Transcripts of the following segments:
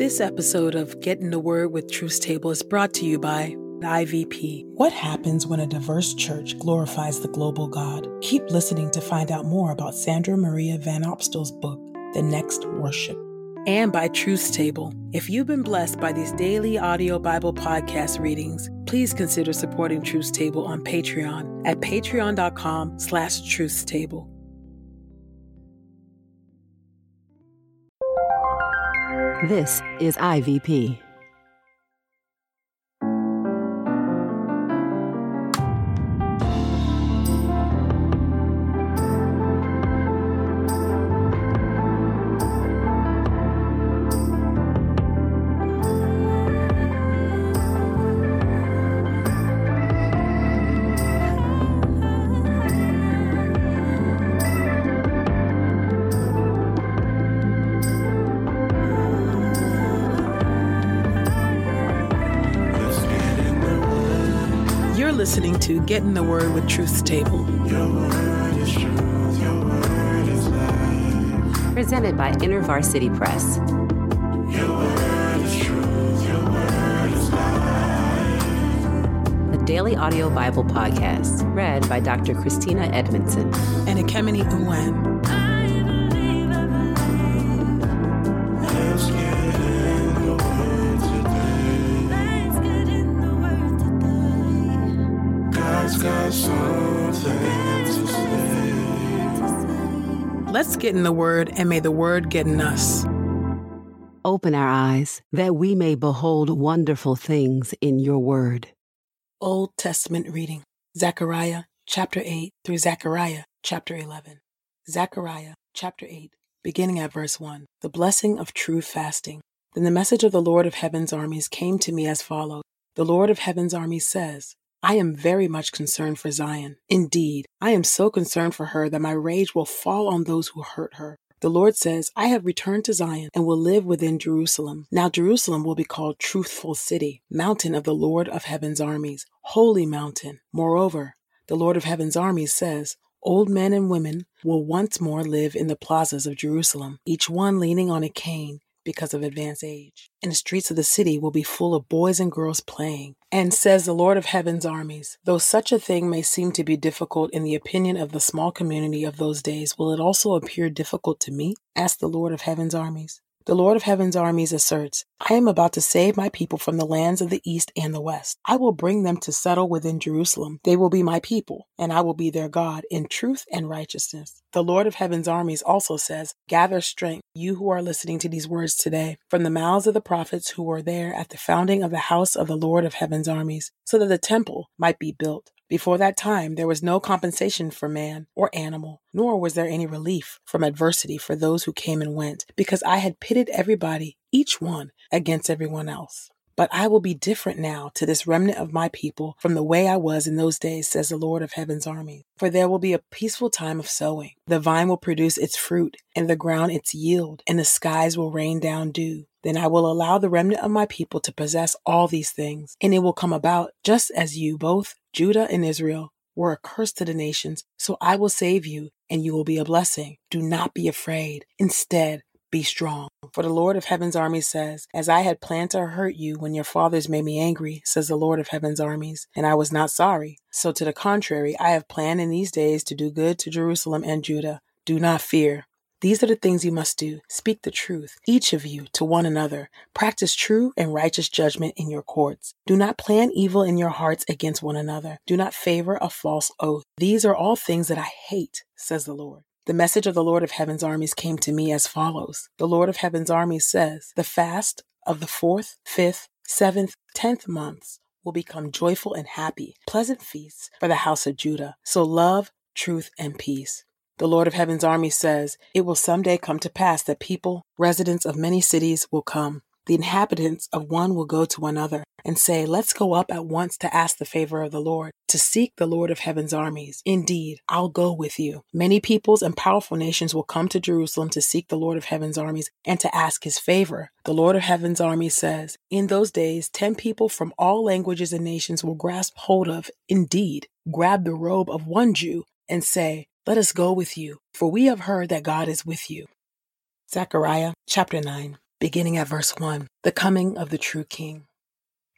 This episode of Get in the Word with Truth Table is brought to you by IVP. What happens when a diverse church glorifies the global God? Keep listening to find out more about Sandra Maria Van Opstal's book, The Next Worship. And by Truth Table. If you've been blessed by these daily audio Bible podcast readings, please consider supporting Truth Table on Patreon at patreon.com slash truthstable. This is IVP. Listening to Get in the Word with Truth Table. Presented by InterVarsity Press. The Daily Audio Bible Podcast, read by Dr. Christina Edmondson. And Ekemini Uwan. Let's get in the Word and may the Word get in us. Open our eyes that we may behold wonderful things in your word. Old Testament reading Zechariah chapter 8 through Zechariah chapter 11. Zechariah chapter 8, beginning at verse 1. The blessing of true fasting. Then the message of the Lord of heaven's armies came to me as follows The Lord of heaven's armies says, I am very much concerned for Zion. Indeed, I am so concerned for her that my rage will fall on those who hurt her. The Lord says, I have returned to Zion and will live within Jerusalem. Now Jerusalem will be called Truthful City, mountain of the Lord of heaven's armies, holy mountain. Moreover, the Lord of heaven's armies says, Old men and women will once more live in the plazas of Jerusalem, each one leaning on a cane because of advanced age. And the streets of the city will be full of boys and girls playing. And says the Lord of heaven's armies, though such a thing may seem to be difficult in the opinion of the small community of those days, will it also appear difficult to me? asked the Lord of heaven's armies. The Lord of heaven's armies asserts, I am about to save my people from the lands of the east and the west. I will bring them to settle within Jerusalem. They will be my people, and I will be their God in truth and righteousness. The Lord of heaven's armies also says, Gather strength, you who are listening to these words today, from the mouths of the prophets who were there at the founding of the house of the Lord of heaven's armies, so that the temple might be built. Before that time, there was no compensation for man or animal, nor was there any relief from adversity for those who came and went, because I had pitted everybody, each one, against everyone else. But I will be different now to this remnant of my people from the way I was in those days, says the Lord of heaven's army. For there will be a peaceful time of sowing. The vine will produce its fruit, and the ground its yield, and the skies will rain down dew. Then I will allow the remnant of my people to possess all these things, and it will come about just as you, both Judah and Israel, were a curse to the nations. So I will save you, and you will be a blessing. Do not be afraid. Instead, be strong. For the Lord of heaven's armies says, As I had planned to hurt you when your fathers made me angry, says the Lord of heaven's armies, and I was not sorry. So to the contrary, I have planned in these days to do good to Jerusalem and Judah. Do not fear. These are the things you must do. Speak the truth, each of you, to one another. Practice true and righteous judgment in your courts. Do not plan evil in your hearts against one another. Do not favor a false oath. These are all things that I hate, says the Lord. The message of the Lord of Heaven's armies came to me as follows The Lord of Heaven's armies says, The fast of the fourth, fifth, seventh, tenth months will become joyful and happy, pleasant feasts for the house of Judah. So love, truth, and peace. The Lord of Heaven's army says, It will someday come to pass that people, residents of many cities, will come. The inhabitants of one will go to another and say, Let's go up at once to ask the favor of the Lord, to seek the Lord of Heaven's armies. Indeed, I'll go with you. Many peoples and powerful nations will come to Jerusalem to seek the Lord of Heaven's armies and to ask his favor. The Lord of Heaven's armies says, In those days, ten people from all languages and nations will grasp hold of, indeed, grab the robe of one Jew and say, let us go with you, for we have heard that God is with you. Zechariah chapter 9. Beginning at verse 1. The coming of the true king.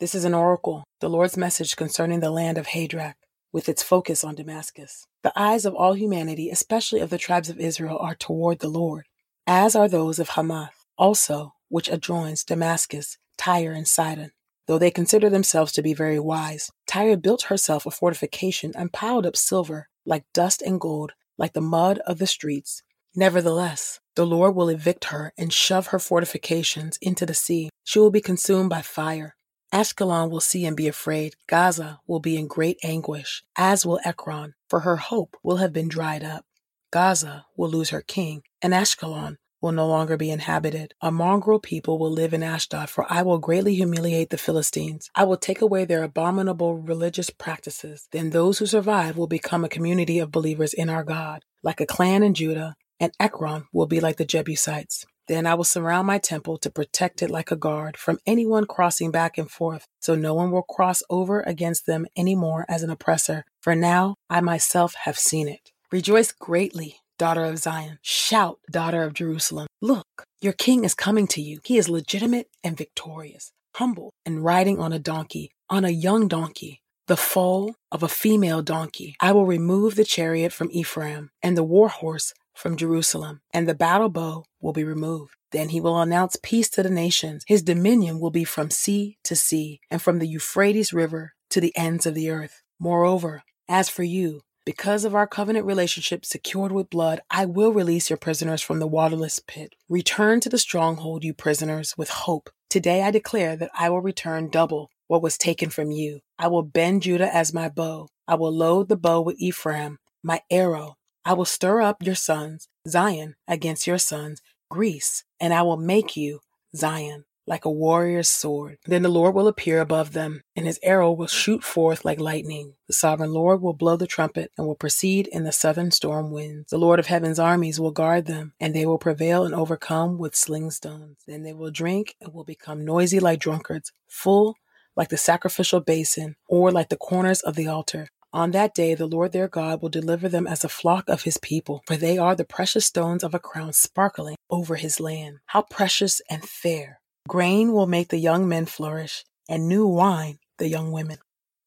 This is an oracle, the Lord's message concerning the land of Hadrach, with its focus on Damascus. The eyes of all humanity, especially of the tribes of Israel, are toward the Lord, as are those of Hamath, also, which adjoins Damascus, Tyre, and Sidon. Though they consider themselves to be very wise, Tyre built herself a fortification and piled up silver like dust and gold, like the mud of the streets. Nevertheless, the Lord will evict her and shove her fortifications into the sea. She will be consumed by fire. Ashkelon will see and be afraid. Gaza will be in great anguish, as will Ekron, for her hope will have been dried up. Gaza will lose her king, and Ashkelon will no longer be inhabited. A mongrel people will live in Ashdod, for I will greatly humiliate the Philistines. I will take away their abominable religious practices. Then those who survive will become a community of believers in our God, like a clan in Judah, and Ekron will be like the Jebusites. Then I will surround my temple to protect it like a guard from anyone crossing back and forth, so no one will cross over against them any more as an oppressor. For now I myself have seen it. Rejoice greatly, daughter of Zion. Shout, daughter of Jerusalem. Look, your king is coming to you. He is legitimate and victorious, humble and riding on a donkey, on a young donkey, the foal of a female donkey. I will remove the chariot from Ephraim and the war horse from Jerusalem, and the battle bow will be removed. Then he will announce peace to the nations. His dominion will be from sea to sea, and from the Euphrates River to the ends of the earth. Moreover, as for you, because of our covenant relationship secured with blood, I will release your prisoners from the waterless pit. Return to the stronghold, you prisoners, with hope. Today I declare that I will return double what was taken from you. I will bend Judah as my bow. I will load the bow with Ephraim, my arrow. I will stir up your sons, Zion, against your sons, Greece, and I will make you, Zion, like a warrior's sword. Then the Lord will appear above them, and his arrow will shoot forth like lightning. The sovereign Lord will blow the trumpet and will proceed in the southern storm winds. The Lord of heaven's armies will guard them, and they will prevail and overcome with sling stones. Then they will drink and will become noisy like drunkards, full like the sacrificial basin, or like the corners of the altar. On that day, the Lord their God will deliver them as a flock of his people, for they are the precious stones of a crown sparkling over his land. How precious and fair! Grain will make the young men flourish, and new wine the young women.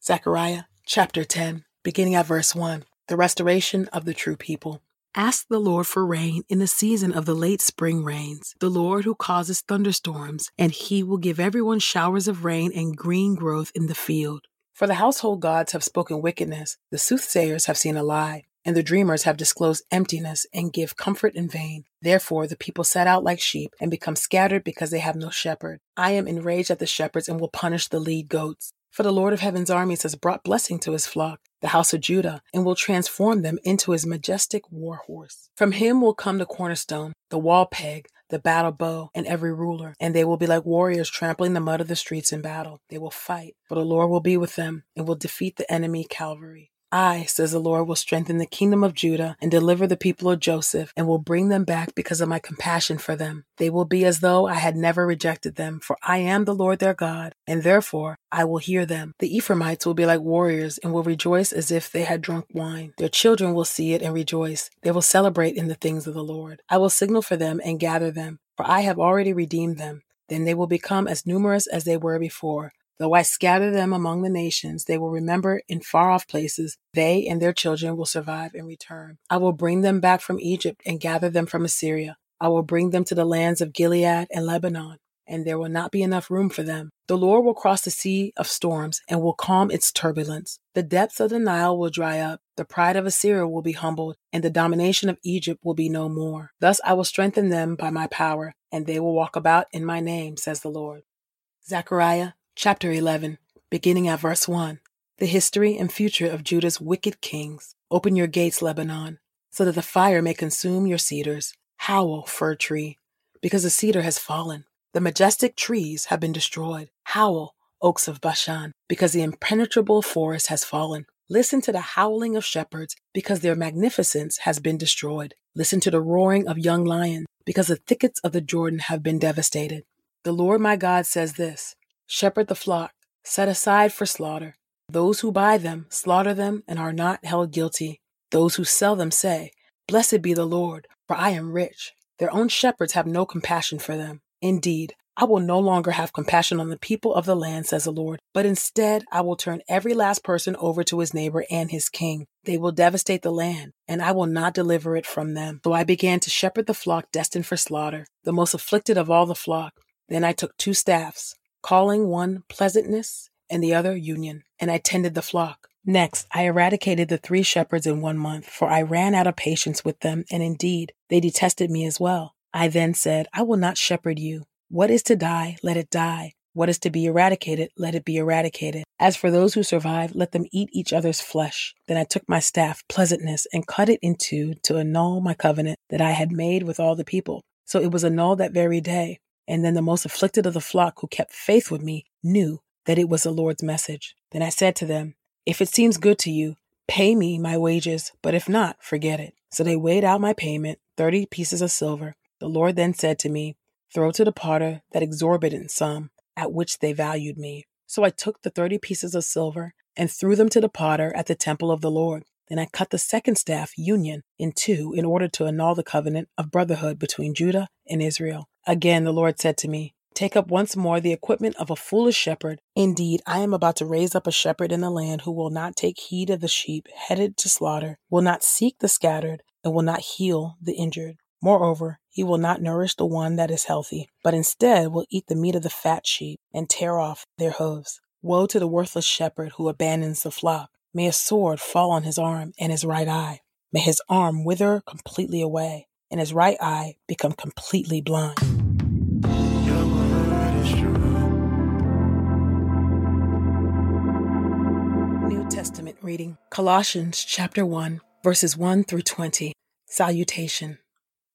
Zechariah chapter 10, beginning at verse 1. The restoration of the true people. Ask the Lord for rain in the season of the late spring rains, the Lord who causes thunderstorms, and he will give everyone showers of rain and green growth in the field. For the household gods have spoken wickedness, the soothsayers have seen a lie, and the dreamers have disclosed emptiness and give comfort in vain. Therefore, the people set out like sheep and become scattered because they have no shepherd. I am enraged at the shepherds and will punish the lead goats. For the Lord of heaven's armies has brought blessing to his flock, the house of Judah, and will transform them into his majestic war horse. From him will come the cornerstone, the wall peg, the battle bow, and every ruler, and they will be like warriors trampling the mud of the streets in battle. They will fight, for the Lord will be with them and will defeat the enemy Calvary. I, says the Lord, will strengthen the kingdom of Judah and deliver the people of Joseph and will bring them back because of my compassion for them. They will be as though I had never rejected them, for I am the Lord their God, and therefore I will hear them. The Ephraimites will be like warriors and will rejoice as if they had drunk wine. Their children will see it and rejoice. They will celebrate in the things of the Lord. I will signal for them and gather them, for I have already redeemed them. Then they will become as numerous as they were before. Though I scatter them among the nations, they will remember in far off places. They and their children will survive and return. I will bring them back from Egypt and gather them from Assyria. I will bring them to the lands of Gilead and Lebanon, and there will not be enough room for them. The Lord will cross the sea of storms and will calm its turbulence. The depths of the Nile will dry up. The pride of Assyria will be humbled, and the domination of Egypt will be no more. Thus I will strengthen them by my power, and they will walk about in my name, says the Lord. Zechariah Chapter 11, beginning at verse 1. The history and future of Judah's wicked kings. Open your gates, Lebanon, so that the fire may consume your cedars. Howl, fir tree, because the cedar has fallen. The majestic trees have been destroyed. Howl, oaks of Bashan, because the impenetrable forest has fallen. Listen to the howling of shepherds, because their magnificence has been destroyed. Listen to the roaring of young lions, because the thickets of the Jordan have been devastated. The Lord my God says this Shepherd the flock, set aside for slaughter. Those who buy them slaughter them and are not held guilty. Those who sell them say, Blessed be the Lord, for I am rich. Their own shepherds have no compassion for them. Indeed, I will no longer have compassion on the people of the land, says the Lord, but instead I will turn every last person over to his neighbor and his king. They will devastate the land, and I will not deliver it from them. So I began to shepherd the flock destined for slaughter, the most afflicted of all the flock. Then I took two staffs, calling one pleasantness and the other union, and I tended the flock. Next, I eradicated the three shepherds in one month, for I ran out of patience with them, and indeed, they detested me as well. I then said, I will not shepherd you. What is to die, let it die. What is to be eradicated, let it be eradicated. As for those who survive, let them eat each other's flesh. Then I took my staff, pleasantness, and cut it in two to annul my covenant that I had made with all the people. So it was annulled that very day. And then the most afflicted of the flock who kept faith with me knew that it was the Lord's message. Then I said to them, If it seems good to you, pay me my wages, but if not, forget it. So they weighed out my payment, thirty pieces of silver. The Lord then said to me, Throw to the potter that exorbitant sum at which they valued me. So I took the thirty pieces of silver and threw them to the potter at the temple of the Lord. Then I cut the second staff, union, in two in order to annul the covenant of brotherhood between Judah and Israel. Again, the Lord said to me, Take up once more the equipment of a foolish shepherd. Indeed, I am about to raise up a shepherd in the land who will not take heed of the sheep headed to slaughter, will not seek the scattered, and will not heal the injured. Moreover, he will not nourish the one that is healthy, but instead will eat the meat of the fat sheep and tear off their hooves. Woe to the worthless shepherd who abandons the flock. May a sword fall on his arm and his right eye. May his arm wither completely away, and his right eye become completely blind. New Testament reading Colossians chapter 1, verses 1 through 20. Salutation.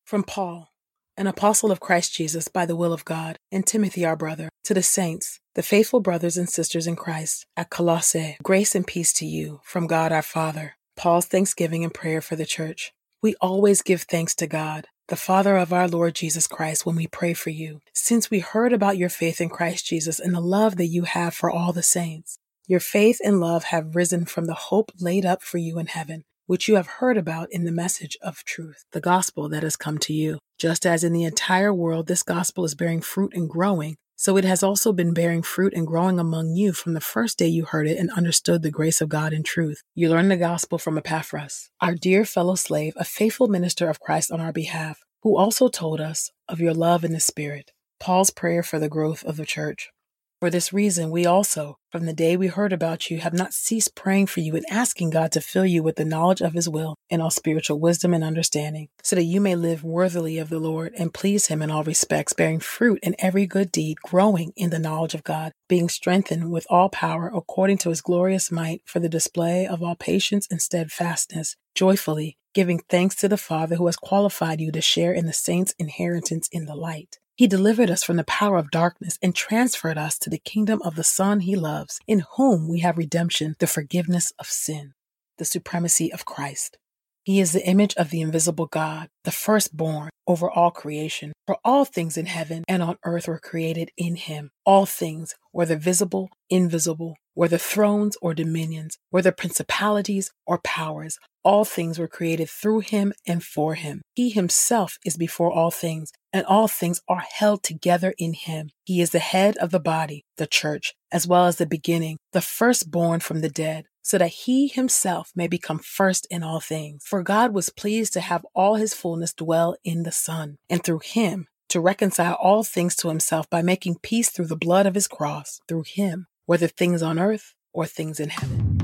From Paul, an apostle of Christ Jesus by the will of God, and Timothy our brother, to the saints, the faithful brothers and sisters in Christ at Colossae, grace and peace to you from God our Father. Paul's thanksgiving and prayer for the church. We always give thanks to God, the Father of our Lord Jesus Christ, when we pray for you, since we heard about your faith in Christ Jesus and the love that you have for all the saints. Your faith and love have risen from the hope laid up for you in heaven which you have heard about in the message of truth, the gospel that has come to you. Just as in the entire world this gospel is bearing fruit and growing, so it has also been bearing fruit and growing among you from the first day you heard it and understood the grace of God in truth. You learned the gospel from Epaphras, our dear fellow slave, a faithful minister of Christ on our behalf, who also told us of your love in the Spirit. Paul's prayer for the growth of the church. For this reason, we also, from the day we heard about you, have not ceased praying for you and asking God to fill you with the knowledge of His will and all spiritual wisdom and understanding, so that you may live worthily of the Lord and please Him in all respects, bearing fruit in every good deed, growing in the knowledge of God, being strengthened with all power according to His glorious might for the display of all patience and steadfastness, joyfully giving thanks to the Father who has qualified you to share in the saints' inheritance in the light. He delivered us from the power of darkness and transferred us to the kingdom of the Son he loves, in whom we have redemption, the forgiveness of sin, the supremacy of Christ. He is the image of the invisible God, the firstborn over all creation. For all things in heaven and on earth were created in him. All things, whether visible, invisible, whether thrones or dominions, whether principalities or powers, all things were created through him and for him. He himself is before all things, and all things are held together in him. He is the head of the body, the church, as well as the beginning, the firstborn from the dead so that he himself may become first in all things. For God was pleased to have all his fullness dwell in the Son, and through him to reconcile all things to himself by making peace through the blood of his cross, through him, whether things on earth or things in heaven.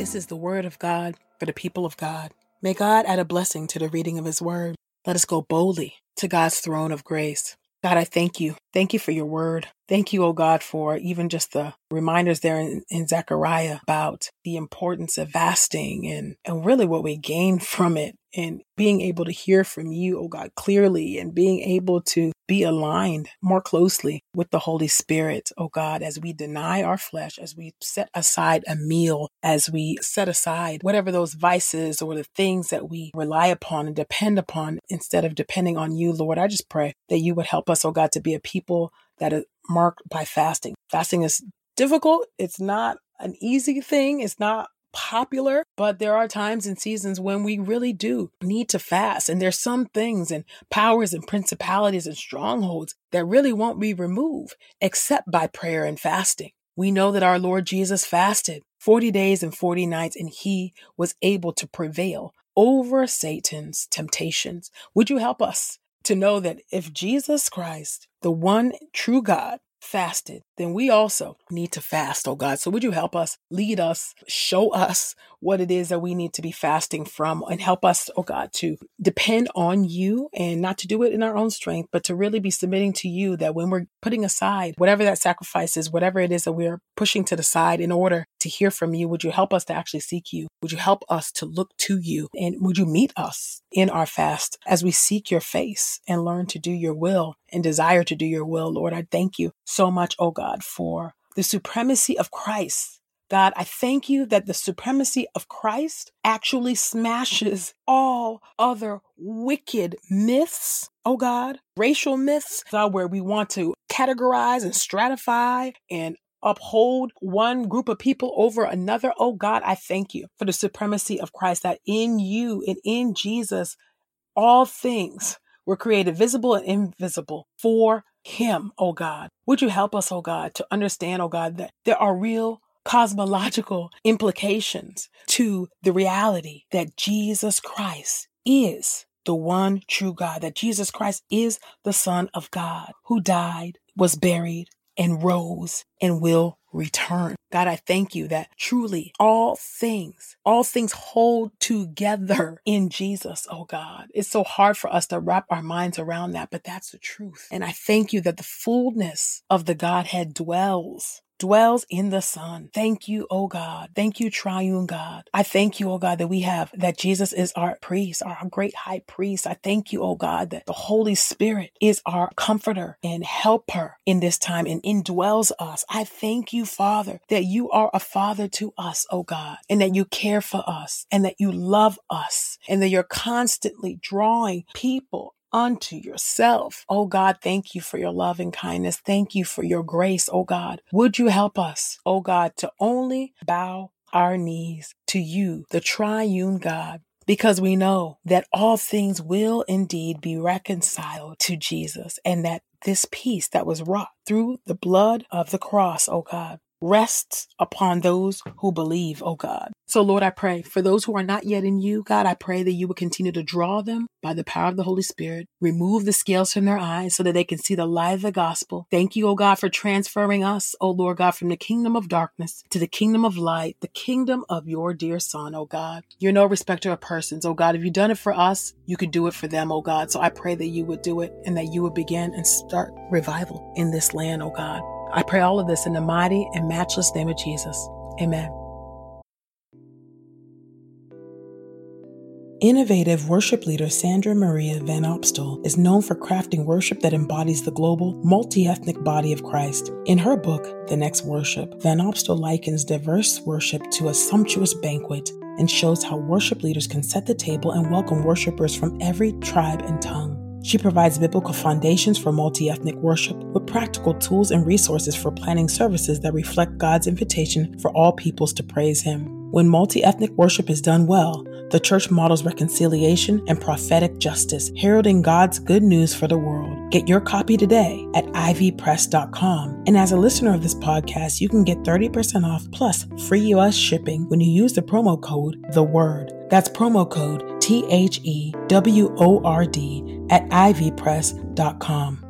This is the word of God for the people of God. May God add a blessing to the reading of his word. Let us go boldly to God's throne of grace. God, I thank you. Thank you for your word. Thank you, oh God, for even just the reminders there in, in Zechariah about the importance of fasting and, and really what we gain from it and being able to hear from you, oh God, clearly and being able to be aligned more closely with the Holy Spirit, oh God, as we deny our flesh, as we set aside a meal, as we set aside whatever those vices or the things that we rely upon and depend upon instead of depending on you, Lord. I just pray that you would help us, oh God, to be a people that is marked by fasting. Fasting is difficult. It's not an easy thing. It's not popular, but there are times and seasons when we really do need to fast. And there's some things and powers and principalities and strongholds that really won't be removed except by prayer and fasting. We know that our Lord Jesus fasted 40 days and 40 nights, and he was able to prevail over Satan's temptations. Would you help us to know that if Jesus Christ, the one true God, fasted, then we also need to fast, oh God. So would you help us, lead us, show us what it is that we need to be fasting from and help us, oh God, to depend on you and not to do it in our own strength, but to really be submitting to you that when we're putting aside whatever that sacrifice is, whatever it is that we're pushing to the side in order to hear from you, would you help us to actually seek you? Would you help us to look to you? And would you meet us in our fast as we seek your face and learn to do your will and desire to do your will, Lord? I thank you so much, oh God, for the supremacy of Christ God, I thank you that the supremacy of Christ actually smashes all other wicked myths, oh God, racial myths, God, where we want to categorize and stratify and uphold one group of people over another. Oh God, I thank you for the supremacy of Christ that in you and in Jesus, all things were created visible and invisible for him, oh God. Would you help us, oh God, to understand, oh God, that there are real cosmological implications to the reality that Jesus Christ is the one true God, that Jesus Christ is the Son of God who died, was buried, and rose and will return. God, I thank you that truly all things, all things hold together in Jesus, oh God. It's so hard for us to wrap our minds around that, but that's the truth. And I thank you that the fullness of the Godhead dwells dwells in the Son. Thank you, O God. Thank you, triune God. I thank you, O God, that we have, that Jesus is our priest, our great high priest. I thank you, O God, that the Holy Spirit is our comforter and helper in this time and indwells us. I thank you, Father, that you are a father to us, O God, and that you care for us and that you love us and that you're constantly drawing people unto yourself. Oh God, thank you for your love and kindness. Thank you for your grace, oh God. Would you help us, oh God, to only bow our knees to you, the triune God, because we know that all things will indeed be reconciled to Jesus and that this peace that was wrought through the blood of the cross, oh God, rests upon those who believe, oh God. So, Lord, I pray for those who are not yet in you, God, I pray that you would continue to draw them by the power of the Holy Spirit, remove the scales from their eyes so that they can see the light of the gospel. Thank you, oh God, for transferring us, oh Lord God, from the kingdom of darkness to the kingdom of light, the kingdom of your dear Son, oh God. You're no respecter of persons, oh God. If you've done it for us, you could do it for them, oh God. So I pray that you would do it and that you would begin and start revival in this land, oh God. I pray all of this in the mighty and matchless name of Jesus. Amen. Innovative worship leader Sandra Maria Van Opstal is known for crafting worship that embodies the global, multi ethnic body of Christ. In her book, The Next Worship, Van Opstal likens diverse worship to a sumptuous banquet and shows how worship leaders can set the table and welcome worshipers from every tribe and tongue. She provides biblical foundations for multi ethnic worship with practical tools and resources for planning services that reflect God's invitation for all peoples to praise Him. When multi ethnic worship is done well, the church models reconciliation and prophetic justice, heralding God's good news for the world. Get your copy today at ivpress.com. And as a listener of this podcast, you can get 30% off plus free US shipping when you use the promo code The Word. That's promo code T H E W O R D at ivpress.com.